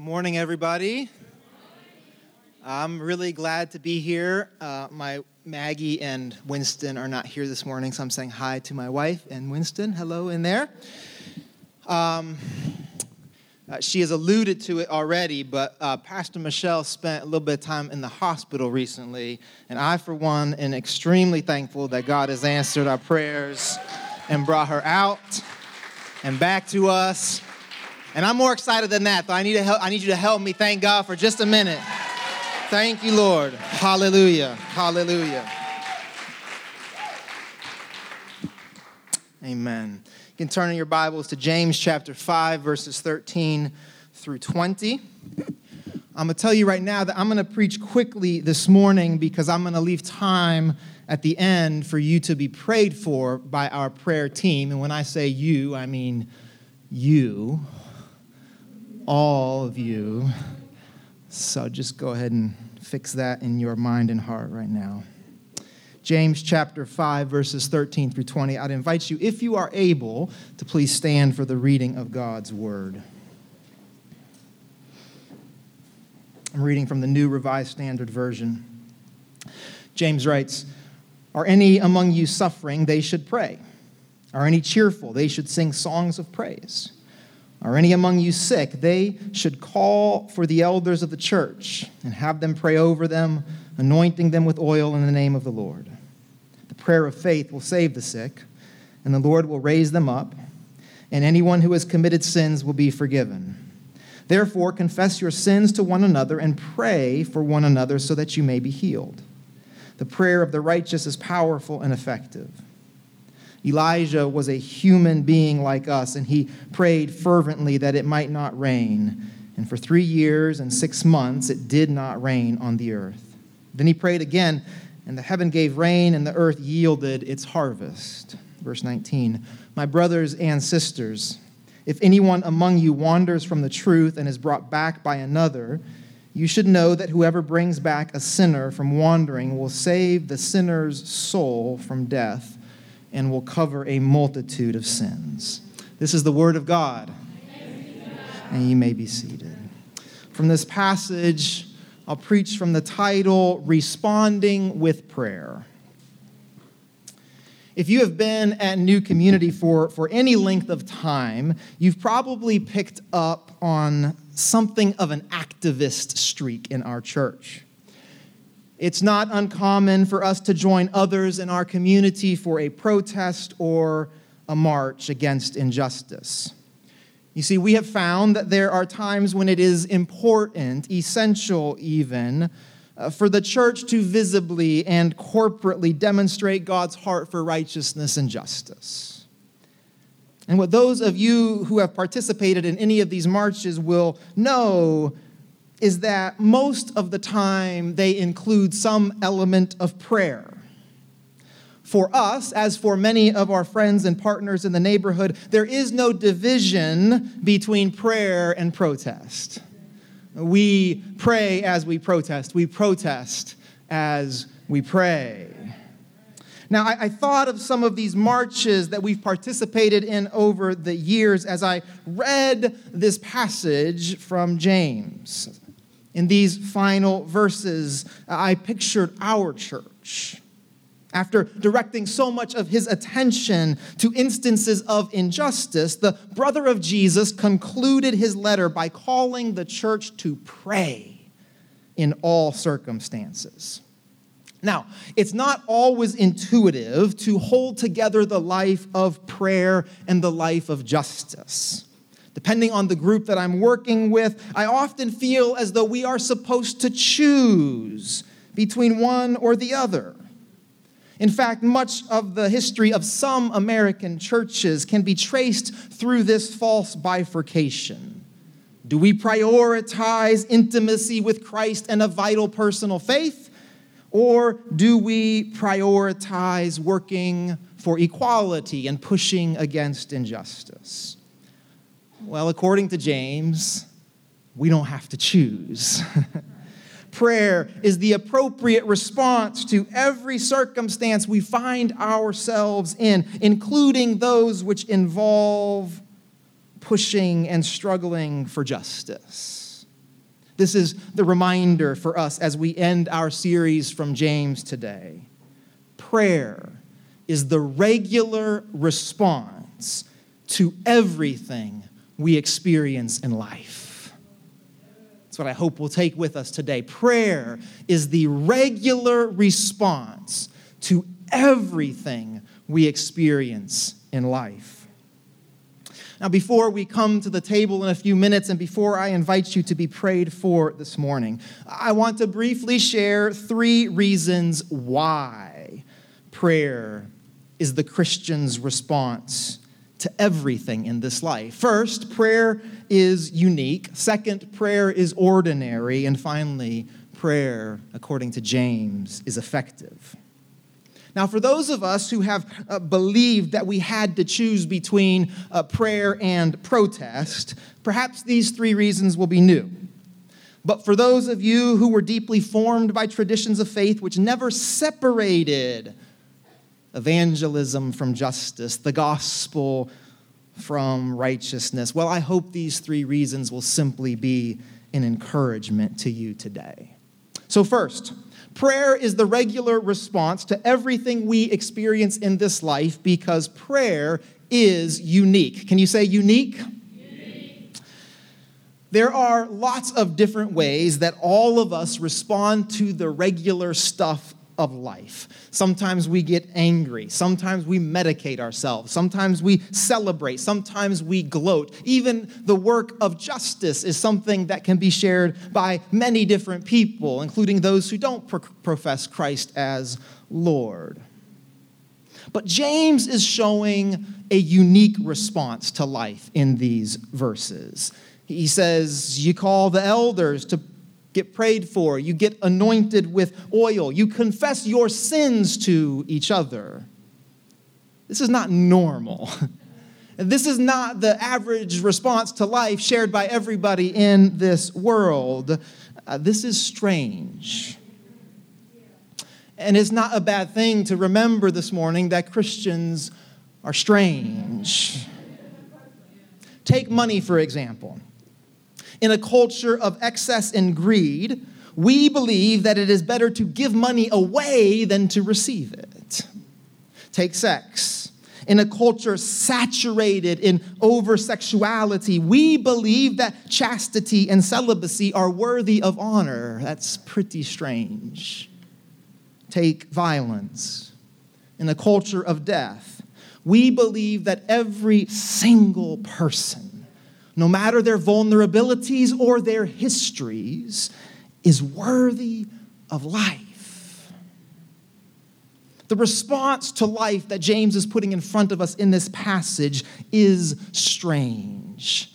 Good morning, everybody. I'm really glad to be here. Uh, my Maggie and Winston are not here this morning, so I'm saying hi to my wife and Winston. Hello in there. Um, uh, she has alluded to it already, but uh, Pastor Michelle spent a little bit of time in the hospital recently, and I, for one, am extremely thankful that God has answered our prayers and brought her out and back to us. And I'm more excited than that, though. I need, to help, I need you to help me thank God for just a minute. Thank you, Lord. Hallelujah. Hallelujah. Amen. You can turn in your Bibles to James chapter 5, verses 13 through 20. I'm going to tell you right now that I'm going to preach quickly this morning because I'm going to leave time at the end for you to be prayed for by our prayer team. And when I say you, I mean you all of you. So just go ahead and fix that in your mind and heart right now. James chapter 5, verses 13 through 20. I'd invite you, if you are able, to please stand for the reading of God's word. I'm reading from the New Revised Standard Version. James writes Are any among you suffering? They should pray. Are any cheerful? They should sing songs of praise. Are any among you sick? They should call for the elders of the church and have them pray over them, anointing them with oil in the name of the Lord. The prayer of faith will save the sick, and the Lord will raise them up, and anyone who has committed sins will be forgiven. Therefore, confess your sins to one another and pray for one another so that you may be healed. The prayer of the righteous is powerful and effective. Elijah was a human being like us, and he prayed fervently that it might not rain. And for three years and six months, it did not rain on the earth. Then he prayed again, and the heaven gave rain, and the earth yielded its harvest. Verse 19 My brothers and sisters, if anyone among you wanders from the truth and is brought back by another, you should know that whoever brings back a sinner from wandering will save the sinner's soul from death and will cover a multitude of sins. This is the word of God. And you may be seated. From this passage, I'll preach from the title Responding with Prayer. If you have been at New Community for, for any length of time, you've probably picked up on something of an activist streak in our church. It's not uncommon for us to join others in our community for a protest or a march against injustice. You see, we have found that there are times when it is important, essential even, uh, for the church to visibly and corporately demonstrate God's heart for righteousness and justice. And what those of you who have participated in any of these marches will know is that most of the time they include some element of prayer. For us, as for many of our friends and partners in the neighborhood, there is no division between prayer and protest. We pray as we protest, we protest as we pray. Now, I, I, thought of some of these marches that we've participated in over the years as I read this passage from James. In these final verses, uh, I pictured our church. After directing so much of his attention to instances of injustice, the brother of Jesus concluded his letter by calling the church to pray in all circumstances. Now, it's not always intuitive to hold together the life of prayer and the life of justice. Depending on the group that I'm working with, I often feel as though we are supposed to choose between one or the other. In fact, much of the history of some American churches can be traced through this false bifurcation. Do we prioritize intimacy with Christ and a vital personal faith? Or do we prioritize working for equality and pushing against injustice? Well, according to James, we don't have to choose. Prayer is the appropriate response to every circumstance we find ourselves in, including those which involve pushing and struggling for justice. This is the reminder for us as we end our series from James today. Prayer is the regular response to everything we experience in life. That's what I hope we'll take with us today. Prayer is the regular response to everything we experience in life. Now, before we come to the table in a few minutes and before I invite you to be prayed for this morning, I want to briefly share three reasons why prayer is the Christian's response to everything in this life. First, prayer is unique. Second, prayer is ordinary. And finally, prayer, according to James, is effective. Now, for those of us who have uh, believed that we had to choose between uh, prayer and protest, perhaps these three reasons will be new. But for those of you who were deeply formed by traditions of faith which never separated evangelism from justice, the gospel from righteousness, well, I hope these three reasons will simply be an encouragement to you today. So, first, Prayer is the regular response to everything we experience in this life because prayer is unique. Can you say unique? There are lots of different ways that all of us respond to the regular stuff of life. Sometimes we get angry. Sometimes we medicate ourselves. Sometimes we celebrate. Sometimes we gloat. Even the work of justice is something that can be shared by many different people, including those who don't pro- profess Christ as Lord. But James is showing a unique response to life in these verses. He says, You call the elders to get prayed for, you get anointed with oil, you confess your sins to each other. This is not normal. This is not the average response to life shared by everybody in this world. Uh, this is strange. And it's not a bad thing to remember this morning that Christians are strange. Take money, for example in a culture of excess and greed, we believe that it is better to give money away than to receive it. Take sex. In a culture saturated in over sexuality, we believe that chastity and celibacy are worthy of honor. That's pretty strange. Take violence. In a culture of death, we believe that every single person no matter their vulnerabilities or their histories, is worthy of life. The response to life that James is putting in front of us in this passage is strange.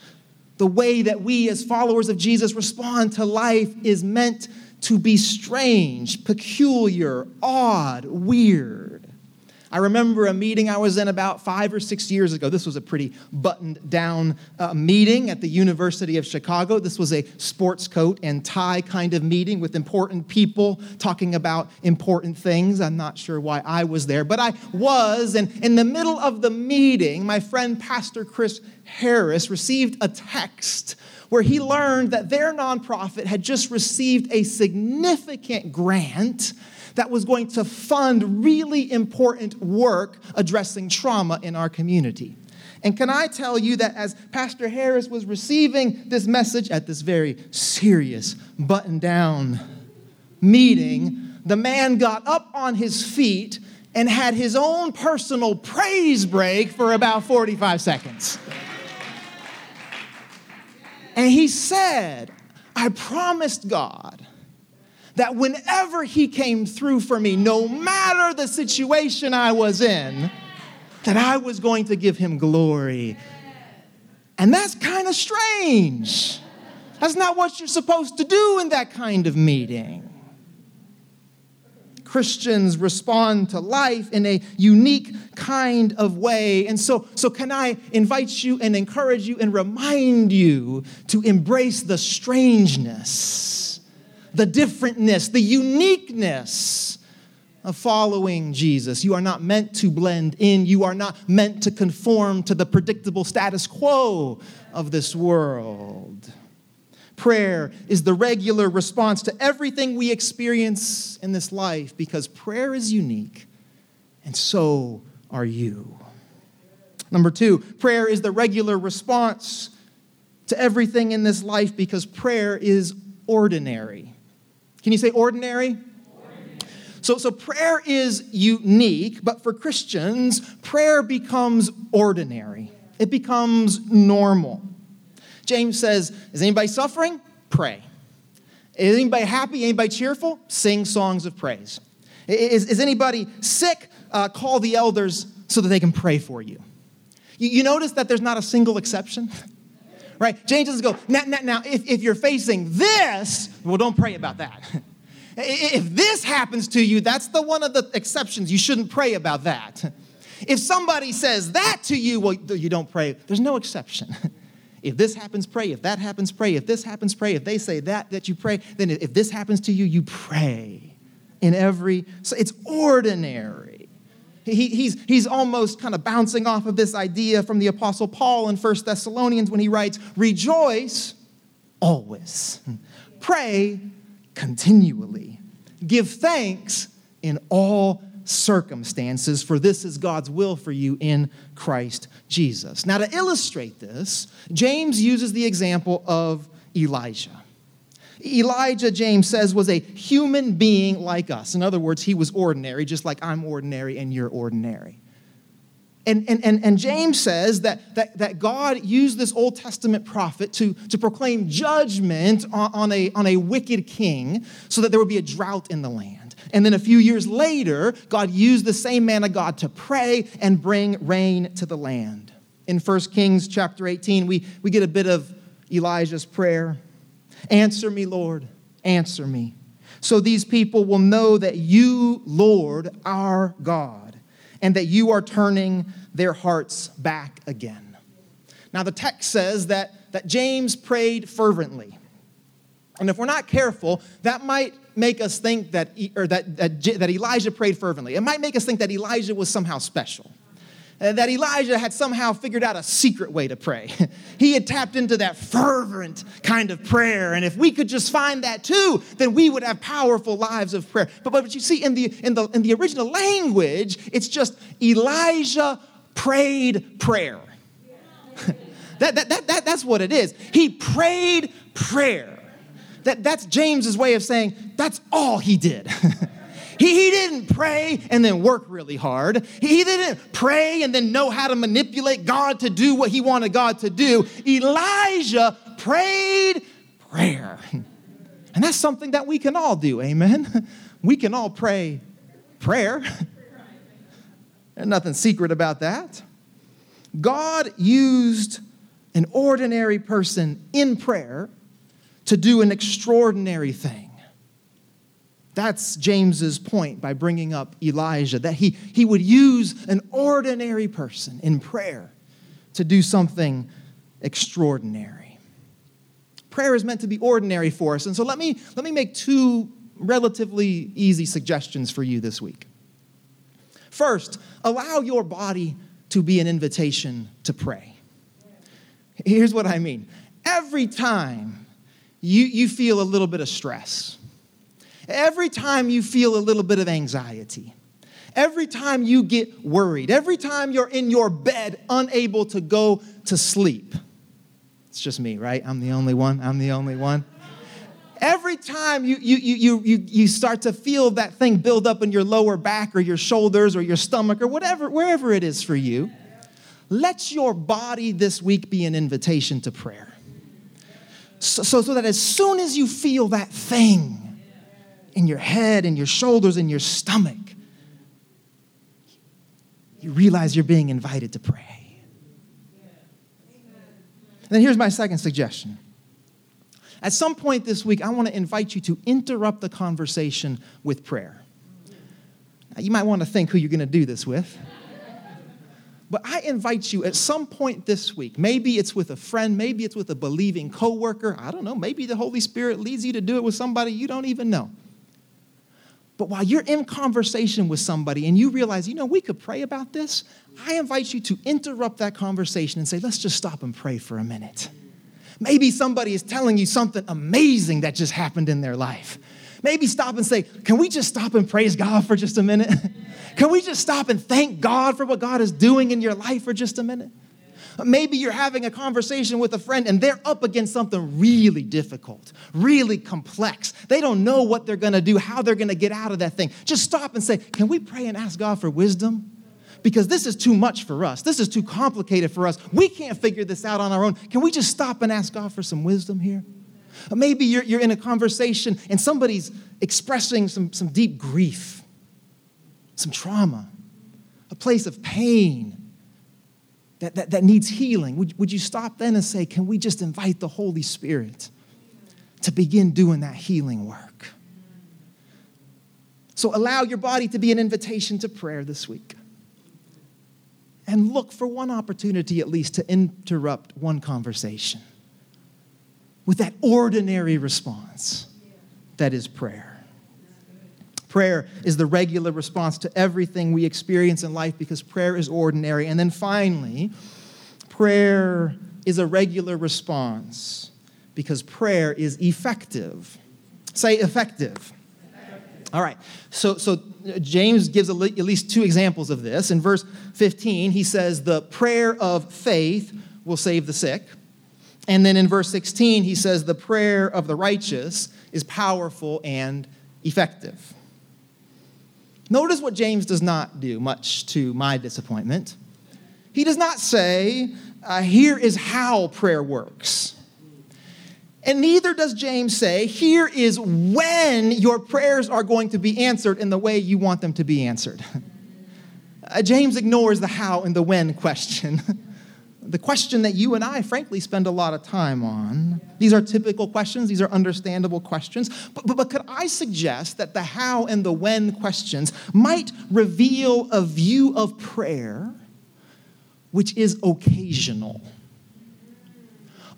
The way that we, as followers of Jesus, respond to life is meant to be strange, peculiar, odd, weird. I remember a meeting I was in about five or six years ago. This was a pretty buttoned down uh, meeting at the University of Chicago. This was a sports coat and tie kind of meeting with important people talking about important things. I'm not sure why I was there, but I was. And in the middle of the meeting, my friend Pastor Chris Harris received a text where he learned that their nonprofit had just received a significant grant that was going to fund really important work addressing trauma in our community. And can I tell you that as Pastor Harris was receiving this message at this very serious, button down meeting, the man got up on his feet and had his own personal praise break for about 45 seconds. And he said, I promised God that whenever He came through for me, no matter the situation I was in, that I was going to give Him glory. And that's kind of strange. That's not what you're supposed to do in that kind of meeting. Christians respond to life in a unique kind of way. And so, so can I invite you and encourage you and remind you to embrace the strangeness the differentness, the uniqueness of following Jesus. You are not meant to blend in, you are not meant to conform to the predictable status quo of this world. Prayer is the regular response to everything we experience in this life because prayer is unique, and so are you. Number two, prayer is the regular response to everything in this life because prayer is ordinary. Can you say ordinary? So, so prayer is unique, but for Christians, prayer becomes ordinary. It becomes normal. James says, Is anybody suffering? Pray. Is anybody happy? Anybody cheerful? Sing songs of praise. Is, is anybody sick? Uh, call the elders so that they can pray for you. you. You notice that there's not a single exception? Right? James doesn't go, now, now, now if, if you're facing this, well, don't pray about that. If this happens to you, that's the one of the exceptions. You shouldn't pray about that. If somebody says that to you, well, you don't pray. There's no exception. If this happens, pray. If that happens, pray. If this happens, pray. If they say that, that you pray, then if this happens to you, you pray. In every, so it's ordinary. He, he's, he's almost kind of bouncing off of this idea from the Apostle Paul in 1 Thessalonians when he writes, Rejoice always, pray continually. Give thanks in all circumstances, for this is God's will for you in Christ Jesus. Now, to illustrate this, James uses the example of Elijah. Elijah, James says, was a human being like us. In other words, he was ordinary, just like I'm ordinary and you're ordinary. And, and, and, and James says that, that, that God used this Old Testament prophet to, to proclaim judgment on, on, a, on a wicked king so that there would be a drought in the land. And then a few years later, God used the same man of God to pray and bring rain to the land. In 1 Kings chapter 18, we, we get a bit of Elijah's prayer Answer me, Lord, answer me, so these people will know that you, Lord, are God and that you are turning their hearts back again. Now, the text says that, that James prayed fervently. And if we're not careful, that might make us think that, or that, that, that Elijah prayed fervently. It might make us think that Elijah was somehow special. Uh, that Elijah had somehow figured out a secret way to pray. he had tapped into that fervent kind of prayer. And if we could just find that too, then we would have powerful lives of prayer. But, but you see, in the, in, the, in the original language, it's just Elijah prayed prayer. that, that, that, that, that's what it is. He prayed prayer. That, that's James's way of saying that's all he did. He, he didn't pray and then work really hard. He, he didn't pray and then know how to manipulate God to do what he wanted God to do. Elijah prayed prayer. And that's something that we can all do, amen? We can all pray prayer. There's nothing secret about that. God used an ordinary person in prayer to do an extraordinary thing. That's James's point by bringing up Elijah, that he, he would use an ordinary person in prayer to do something extraordinary. Prayer is meant to be ordinary for us. And so let me, let me make two relatively easy suggestions for you this week. First, allow your body to be an invitation to pray. Here's what I mean every time you, you feel a little bit of stress, Every time you feel a little bit of anxiety, every time you get worried, every time you're in your bed unable to go to sleep, it's just me, right? I'm the only one. I'm the only one. Every time you, you, you, you, you start to feel that thing build up in your lower back or your shoulders or your stomach or whatever, wherever it is for you, let your body this week be an invitation to prayer. So, so, so that as soon as you feel that thing, in your head and your shoulders and your stomach, you realize you're being invited to pray. And then here's my second suggestion. At some point this week, I want to invite you to interrupt the conversation with prayer. Now, you might want to think who you're going to do this with. But I invite you at some point this week, maybe it's with a friend, maybe it's with a believing coworker, I don't know, maybe the Holy Spirit leads you to do it with somebody you don't even know. But while you're in conversation with somebody and you realize, you know, we could pray about this, I invite you to interrupt that conversation and say, let's just stop and pray for a minute. Maybe somebody is telling you something amazing that just happened in their life. Maybe stop and say, Can we just stop and praise God for just a minute? Can we just stop and thank God for what God is doing in your life for just a minute? Maybe you're having a conversation with a friend and they're up against something really difficult, really complex. They don't know what they're gonna do, how they're gonna get out of that thing. Just stop and say, Can we pray and ask God for wisdom? Because this is too much for us. This is too complicated for us. We can't figure this out on our own. Can we just stop and ask God for some wisdom here? Maybe you're, you're in a conversation and somebody's expressing some, some deep grief, some trauma, a place of pain that, that, that needs healing, would, would you stop then and say, Can we just invite the Holy Spirit to begin doing that healing work? So allow your body to be an invitation to prayer this week. And look for one opportunity at least to interrupt one conversation with that ordinary response that is prayer. Prayer is the regular response to everything we experience in life because prayer is ordinary. And then finally, prayer is a regular response because prayer is effective. Say effective. effective. All right. So, so uh, James gives at least two examples of this. In verse 15, he says, The prayer of faith will save the sick. And then in verse 16, he says, The prayer of the righteous is powerful and effective. Notice what James does not do, much to my disappointment. He does not say, uh, Here is how prayer works. And neither does James say, Here is when your prayers are going to be answered in the way you want them to be answered. Uh, James ignores the how and the when question. the question that you and I, frankly, spend a lot of time on. These are typical questions, these are understandable questions. But, but, but, could I suggest that the how and the when questions might reveal a view of prayer which is occasional?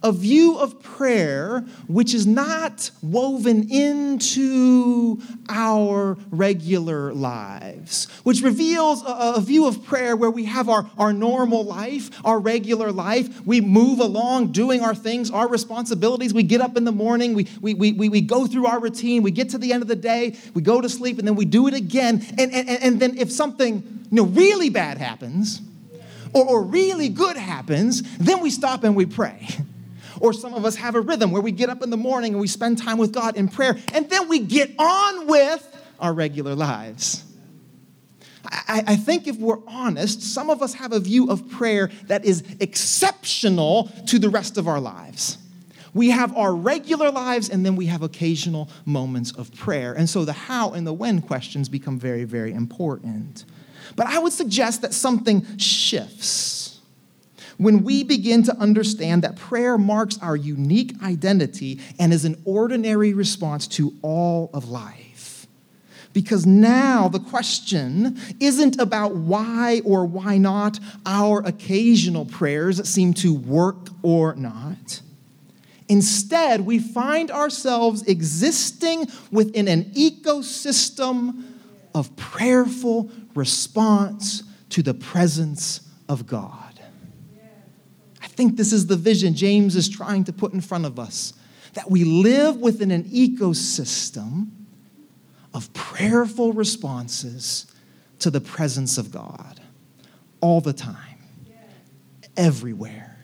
A view of prayer which is not woven into our regular lives, which reveals a, a, view of prayer where we have our, our normal life, our regular life. We move along doing our things, our responsibilities. We get up in the morning, we, we, we, we go through our routine, we get to the end of the day, we go to sleep, and then we do it again. And, and, and then if something you know, really bad happens, or, or really good happens, then we stop and we pray. Or some of us have a rhythm where we get up in the morning and we spend time with God in prayer, and then we get on with our regular lives. I, I, think if we're honest, some of us have a view of prayer that is exceptional to the rest of our lives. We have our regular lives and then we have occasional moments of prayer. And so the how and the when questions become very, very important. But I would suggest that something shifts when we begin to understand that prayer marks our unique identity and is an ordinary response to all of life. Because now the question isn't about why or why not our occasional prayers seem to work or not. Instead, we find ourselves existing within an ecosystem of prayerful response to the presence of God think this is the vision James is trying to put in front of us that we live within an ecosystem of prayerful responses to the presence of God all the time, everywhere,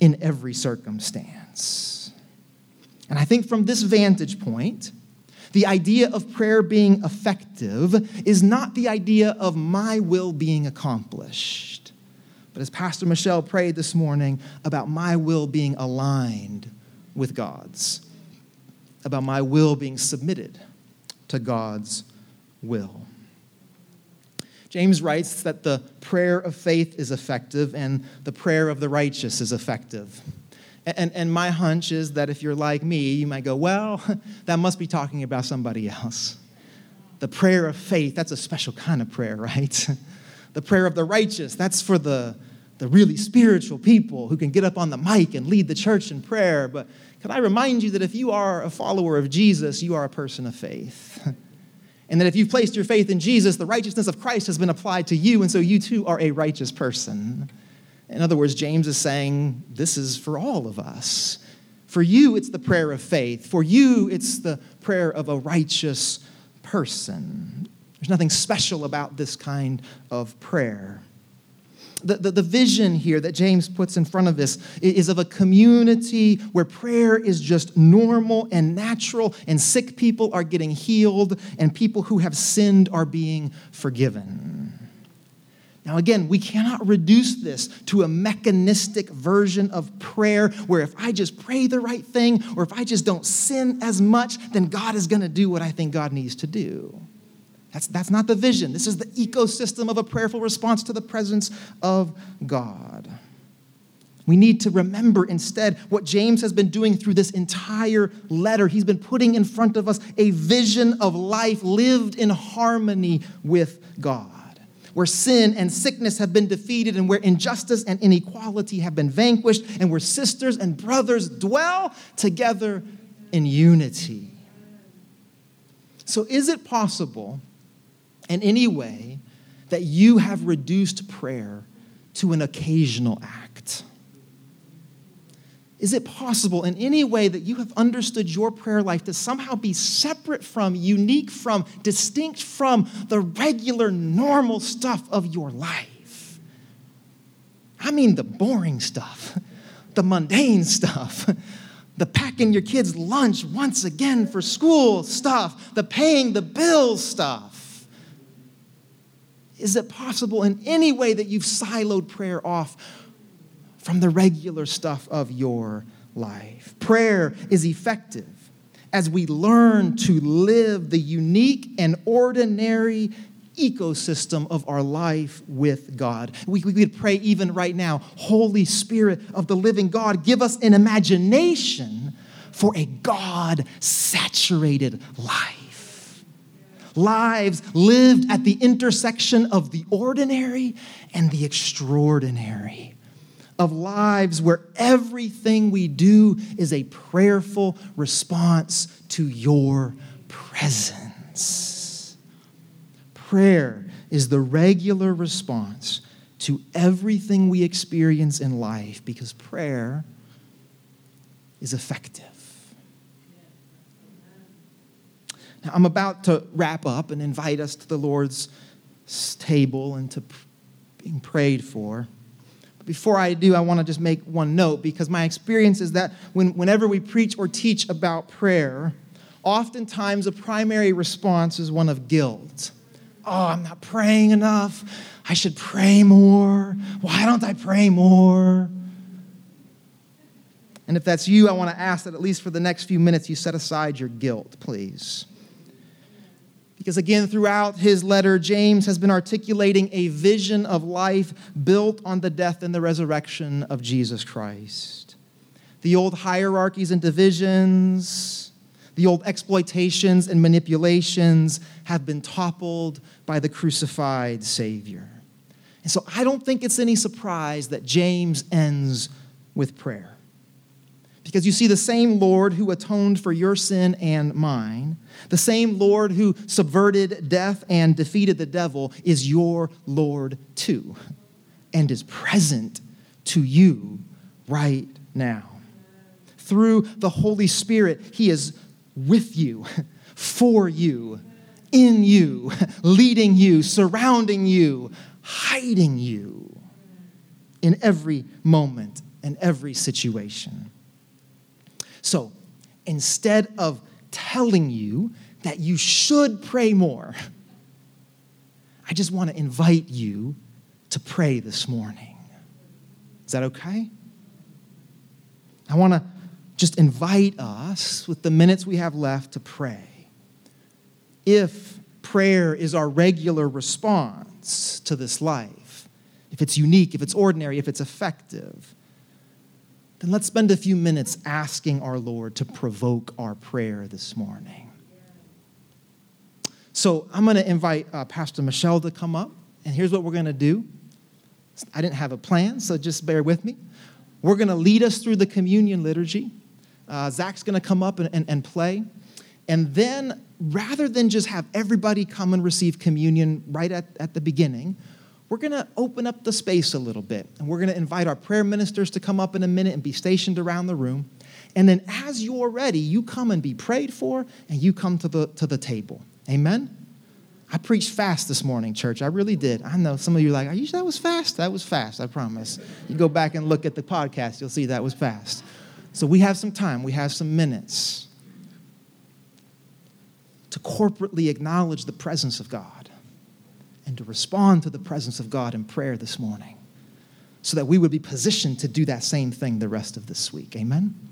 in every circumstance. And I think from this vantage point, the idea of prayer being effective is not the idea of my will being accomplished but as Pastor Michelle prayed this morning about my will being aligned with God's, about my will being submitted to God's will. James writes that the prayer of faith is effective and the prayer of the righteous is effective. And, and my hunch is that if you're like me, you might go, well, that must be talking about somebody else. The prayer of faith, that's a special kind of prayer, right? The prayer of the righteous, that's for the, the really spiritual people who can get up on the mic and lead the church in prayer. But can I remind you that if you are a follower of Jesus, you are a person of faith. and that if you've placed your faith in Jesus, the righteousness of Christ has been applied to you, and so you too are a righteous person. In other words, James is saying this is for all of us. For you, it's the prayer of faith. For you, it's the prayer of a righteous person. There's nothing special about this kind of prayer. The, the, the, vision here that James puts in front of us is of a community where prayer is just normal and natural, and sick people are getting healed, and people who have sinned are being forgiven. Now, again, we cannot reduce this to a mechanistic version of prayer where if I just pray the right thing or if I just don't sin as much, then God is going to do what I think God needs to do. That's, that's not the vision. This is the ecosystem of a prayerful response to the presence of God. We need to remember instead what James has been doing through this entire letter. He's been putting in front of us a vision of life lived in harmony with God, where sin and sickness have been defeated, and where injustice and inequality have been vanquished, and where sisters and brothers dwell together in unity. So, is it possible in any way that you have reduced prayer to an occasional act? Is it possible in any way that you have understood your prayer life to somehow be separate from, unique from, distinct from the regular, normal stuff of your life? I mean, the boring stuff, the mundane stuff, the packing your kids' lunch once again for school stuff, the paying the bills stuff. Is it possible in any way that you've siloed prayer off from the regular stuff of your life? Prayer is effective as we learn to live the unique and ordinary ecosystem of our life with God. We, we could pray even right now Holy Spirit of the living God, give us an imagination for a God saturated life lives lived at the intersection of the ordinary and the extraordinary, of lives where everything we do is a prayerful response to your presence. Prayer is the regular response to everything we experience in life because prayer is effective. Now, I'm about to wrap up and invite us to the Lord's table and to being prayed for. But before I do, I want to just make one note because my experience is that when, whenever we preach or teach about prayer, oftentimes a primary response is one of guilt. Oh, I'm not praying enough. I should pray more. Why don't I pray more? And if that's you, I want to ask that at least for the next few minutes you set aside your guilt, please. Because again, throughout his letter, James has been articulating a vision of life built on the death and the resurrection of Jesus Christ. The old hierarchies and divisions, the old exploitations and manipulations have been toppled by the crucified Savior. And so I don't think it's any surprise that James ends with prayer. Because you see, the same Lord who atoned for your sin and mine, the same Lord who subverted death and defeated the devil, is your Lord too, and is present to you right now. Through the Holy Spirit, He is with you, for you, in you, leading you, surrounding you, hiding you in every moment and every situation. So instead of telling you that you should pray more, I just want to invite you to pray this morning. Is that okay? I want to just invite us, with the minutes we have left, to pray. If prayer is our regular response to this life, if it's unique, if it's ordinary, if it's effective, then let's spend a few minutes asking our Lord to provoke our prayer this morning. So I'm going to invite uh, Pastor Michelle to come up, and here's what we're going to do. I didn't have a plan, so just bear with me. We're going to lead us through the communion liturgy. Uh, Zach's going to come up and, and, and play. And then, rather than just have everybody come and receive communion right at, at the beginning, we're going to open up the space a little bit. And we're going to invite our prayer ministers to come up in a minute and be stationed around the room. And then as you're ready, you come and be prayed for and you come to the, to the table. Amen? I preached fast this morning, church. I really did. I know some of you are like, Are you sure that was fast? That was fast, I promise. You go back and look at the podcast, you'll see that was fast. So we have some time, we have some minutes to corporately acknowledge the presence of God and to respond to the presence of God in prayer this morning so that we would be positioned to do that same thing the rest of this week. Amen?